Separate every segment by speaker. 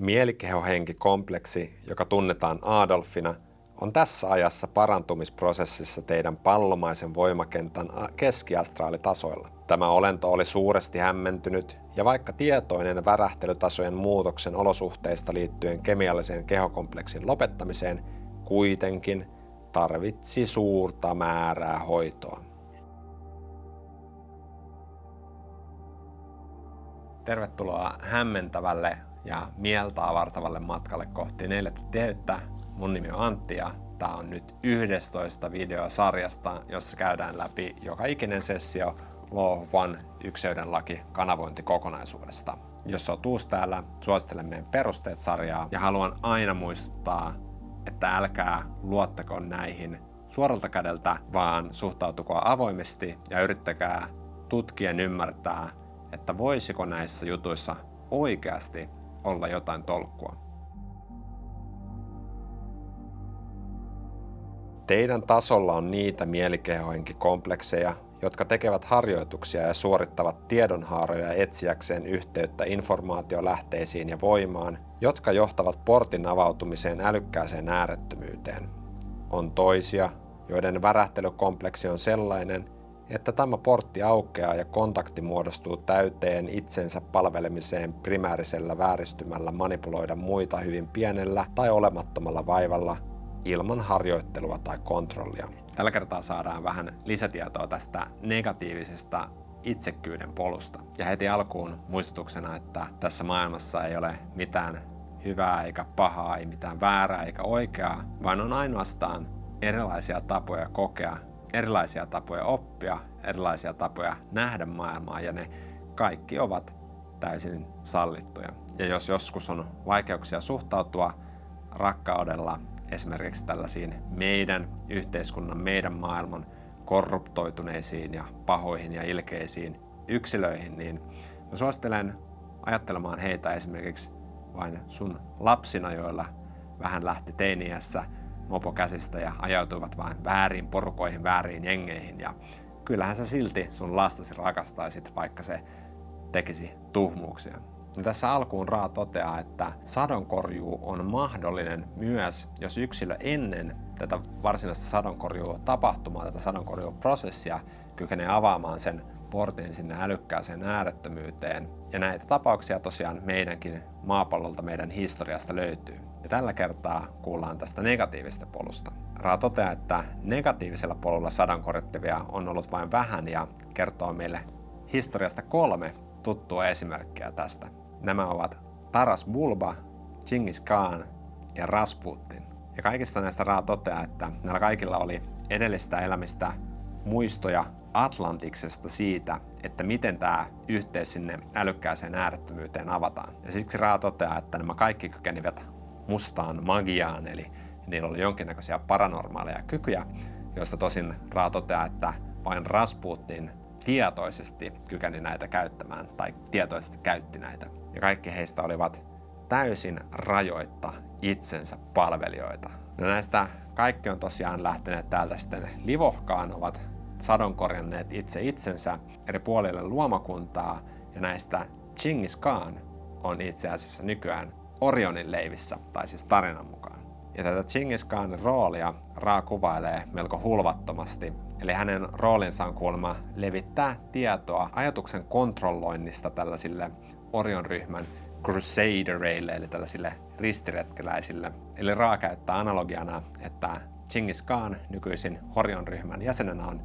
Speaker 1: Mielikehohenki-kompleksi, joka tunnetaan Adolfina, on tässä ajassa parantumisprosessissa teidän pallomaisen voimakentän keskiastraalitasoilla. Tämä olento oli suuresti hämmentynyt, ja vaikka tietoinen värähtelytasojen muutoksen olosuhteista liittyen kemiallisen kehokompleksin lopettamiseen, kuitenkin tarvitsi suurta määrää hoitoa. Tervetuloa hämmentävälle ja mieltä avartavalle matkalle kohti neljättä teyttä. Mun nimi on Antti ja tää on nyt 11 video sarjasta, jossa käydään läpi joka ikinen sessio Law One ykseyden laki kanavointikokonaisuudesta. Jos oot uusi täällä, suosittelen meidän perusteet-sarjaa ja haluan aina muistuttaa, että älkää luottako näihin suoralta kädeltä, vaan suhtautukaa avoimesti ja yrittäkää tutkien ymmärtää, että voisiko näissä jutuissa oikeasti olla jotain tolkkua. Teidän tasolla on niitä mielikehohenkikomplekseja, jotka tekevät harjoituksia ja suorittavat tiedonhaaroja etsiäkseen yhteyttä informaatiolähteisiin ja voimaan, jotka johtavat portin avautumiseen älykkääseen äärettömyyteen. On toisia, joiden värähtelykompleksi on sellainen, että tämä portti aukeaa ja kontakti muodostuu täyteen itsensä palvelemiseen primäärisellä vääristymällä manipuloida muita hyvin pienellä tai olemattomalla vaivalla ilman harjoittelua tai kontrollia. Tällä kertaa saadaan vähän lisätietoa tästä negatiivisesta itsekkyyden polusta. Ja heti alkuun muistutuksena, että tässä maailmassa ei ole mitään hyvää eikä pahaa, ei mitään väärää eikä oikeaa, vaan on ainoastaan erilaisia tapoja kokea erilaisia tapoja oppia, erilaisia tapoja nähdä maailmaa ja ne kaikki ovat täysin sallittuja. Ja jos joskus on vaikeuksia suhtautua rakkaudella esimerkiksi tällaisiin meidän yhteiskunnan, meidän maailman korruptoituneisiin ja pahoihin ja ilkeisiin yksilöihin, niin mä suosittelen ajattelemaan heitä esimerkiksi vain sun lapsina, joilla vähän lähti teiniässä mopo käsistä ja ajautuivat vain väärin porukoihin, väärin jengeihin. Ja kyllähän sä silti sun lastasi rakastaisit, vaikka se tekisi tuhmuuksia. Ja tässä alkuun Raa toteaa, että sadonkorjuu on mahdollinen myös, jos yksilö ennen tätä varsinaista sadonkorjuu tapahtumaa, tätä sadonkorjuuprosessia kykenee avaamaan sen portin sinne älykkääseen äärettömyyteen. Ja näitä tapauksia tosiaan meidänkin maapallolta, meidän historiasta löytyy. Ja tällä kertaa kuullaan tästä negatiivisesta polusta. Raa toteaa, että negatiivisella polulla sadankorjattavia on ollut vain vähän ja kertoo meille historiasta kolme tuttua esimerkkiä tästä. Nämä ovat Taras Bulba, Genghis Khan ja Rasputin. Ja kaikista näistä Raa toteaa, että näillä kaikilla oli edellistä elämistä muistoja Atlantiksesta siitä, että miten tämä yhteys sinne älykkääseen äärettömyyteen avataan. Ja siksi Raa toteaa, että nämä kaikki kykenivät mustaan magiaan, eli niillä oli jonkinnäköisiä paranormaaleja kykyjä, joista tosin Raa toteaa, että vain Rasputin tietoisesti kykeni näitä käyttämään tai tietoisesti käytti näitä. Ja kaikki heistä olivat täysin rajoitta itsensä palvelijoita. No näistä kaikki on tosiaan lähteneet täältä sitten livohkaan, ovat sadonkorjanneet itse itsensä eri puolille luomakuntaa, ja näistä Chingis Khan on itse asiassa nykyään Orionin leivissä, tai siis tarinan mukaan. Ja tätä Chingis Khanin roolia Ra kuvailee melko hulvattomasti, eli hänen roolinsa on kuulemma levittää tietoa ajatuksen kontrolloinnista tällaisille Orion-ryhmän crusadereille, eli tällaisille ristiretkeläisille. Eli Ra käyttää analogiana, että Chingis Khan nykyisin Orion-ryhmän jäsenenä on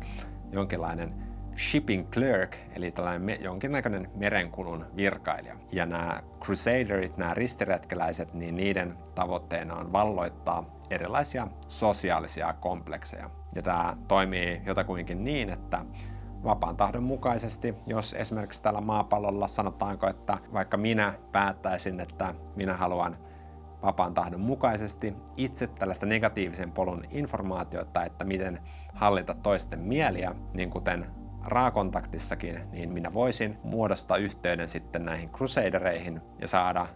Speaker 1: jonkinlainen shipping clerk, eli tällainen me, jonkinnäköinen merenkulun virkailija. Ja nämä crusaderit, nämä ristiretkeläiset, niin niiden tavoitteena on valloittaa erilaisia sosiaalisia komplekseja. Ja tämä toimii jotakuinkin niin, että vapaan tahdon mukaisesti, jos esimerkiksi tällä maapallolla sanotaanko, että vaikka minä päättäisin, että minä haluan vapaan tahdon mukaisesti itse tällaista negatiivisen polun informaatiota, että miten hallita toisten mieliä, niin kuten raakontaktissakin, niin minä voisin muodostaa yhteyden sitten näihin crusadereihin ja saada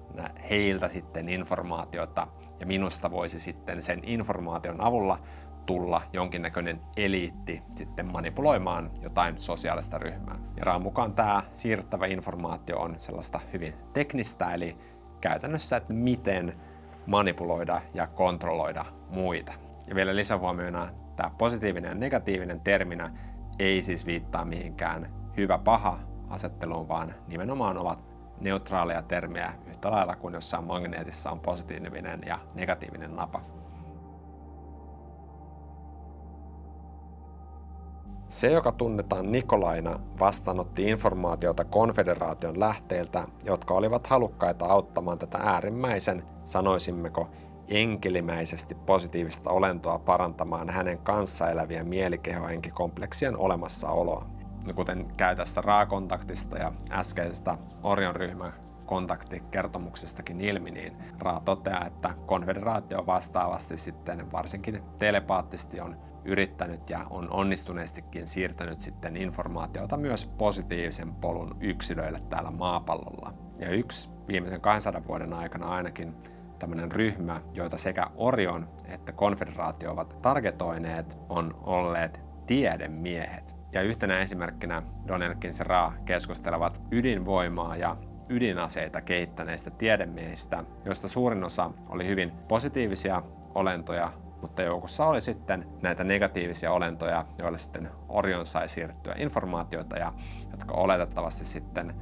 Speaker 1: heiltä sitten informaatiota ja minusta voisi sitten sen informaation avulla tulla jonkinnäköinen eliitti sitten manipuloimaan jotain sosiaalista ryhmää. Ja Raan mukaan tämä siirrettävä informaatio on sellaista hyvin teknistä, eli käytännössä, että miten manipuloida ja kontrolloida muita. Ja vielä lisähuomiona tämä positiivinen ja negatiivinen terminä ei siis viittaa mihinkään hyvä-paha asetteluun, vaan nimenomaan ovat neutraaleja termiä yhtä lailla kuin jossain magneetissa on positiivinen ja negatiivinen napa. Se, joka tunnetaan Nikolaina, vastaanotti informaatiota konfederaation lähteiltä, jotka olivat halukkaita auttamaan tätä äärimmäisen, sanoisimmeko, enkelimäisesti positiivista olentoa parantamaan hänen kanssa elävien mielikehohenkikompleksien olemassaoloa. No kuten käy tästä raakontaktista ja äskeisestä Orion ryhmän kontaktikertomuksestakin ilmi, niin Raa toteaa, että konfederaatio vastaavasti sitten varsinkin telepaattisesti on yrittänyt ja on onnistuneestikin siirtänyt sitten informaatiota myös positiivisen polun yksilöille täällä maapallolla. Ja yksi viimeisen 200 vuoden aikana ainakin tämmöinen ryhmä, joita sekä Orion että konfederaatio ovat targetoineet, on olleet tiedemiehet. Ja yhtenä esimerkkinä Donelkins ja Ra keskustelevat ydinvoimaa ja ydinaseita kehittäneistä tiedemiehistä, joista suurin osa oli hyvin positiivisia olentoja, mutta joukossa oli sitten näitä negatiivisia olentoja, joille sitten Orion sai siirrettyä informaatiota ja jotka oletettavasti sitten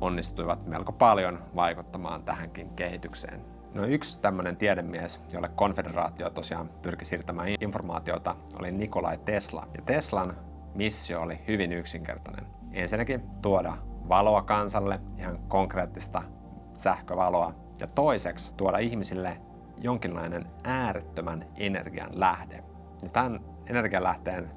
Speaker 1: onnistuivat melko paljon vaikuttamaan tähänkin kehitykseen. No yksi tämmöinen tiedemies, jolle konfederaatio tosiaan pyrki siirtämään informaatiota, oli Nikolai Tesla. Ja Teslan missio oli hyvin yksinkertainen. Ensinnäkin tuoda valoa kansalle, ihan konkreettista sähkövaloa. Ja toiseksi tuoda ihmisille jonkinlainen äärettömän energian lähde. Ja tämän energialähteen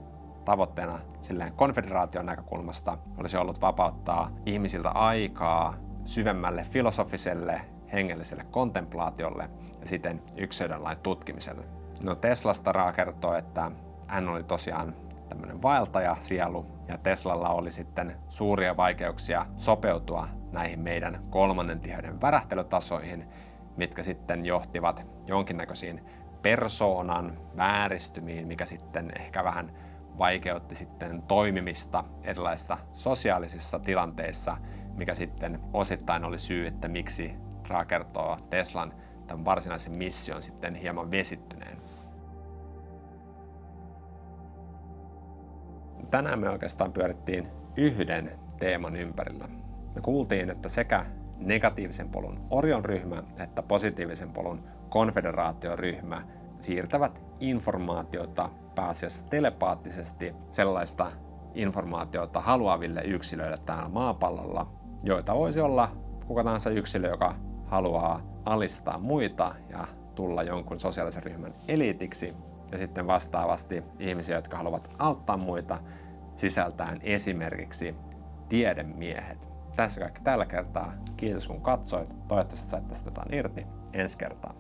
Speaker 1: tavoitteena silleen konfederaation näkökulmasta olisi ollut vapauttaa ihmisiltä aikaa syvemmälle filosofiselle, hengelliselle kontemplaatiolle ja siten yksilönlain tutkimiselle. No Teslasta Raa kertoo, että hän oli tosiaan tämmöinen vaeltaja sielu ja Teslalla oli sitten suuria vaikeuksia sopeutua näihin meidän kolmannen tiheyden värähtelytasoihin, mitkä sitten johtivat jonkinnäköisiin persoonan vääristymiin, mikä sitten ehkä vähän vaikeutti sitten toimimista erilaisissa sosiaalisissa tilanteissa, mikä sitten osittain oli syy, että miksi Ra kertoo Teslan tämän varsinaisen mission sitten hieman vesittyneen. Tänään me oikeastaan pyörittiin yhden teeman ympärillä. Me kuultiin, että sekä negatiivisen polun Orion ryhmä että positiivisen polun konfederaatioryhmä siirtävät informaatiota pääasiassa telepaattisesti sellaista informaatiota haluaville yksilöille täällä maapallolla, joita voisi olla kuka tahansa yksilö, joka haluaa alistaa muita ja tulla jonkun sosiaalisen ryhmän eliitiksi, ja sitten vastaavasti ihmisiä, jotka haluavat auttaa muita sisältäen esimerkiksi tiedemiehet. Tässä kaikki tällä kertaa. Kiitos kun katsoit. Toivottavasti sait tästä jotain irti. Ensi kertaa.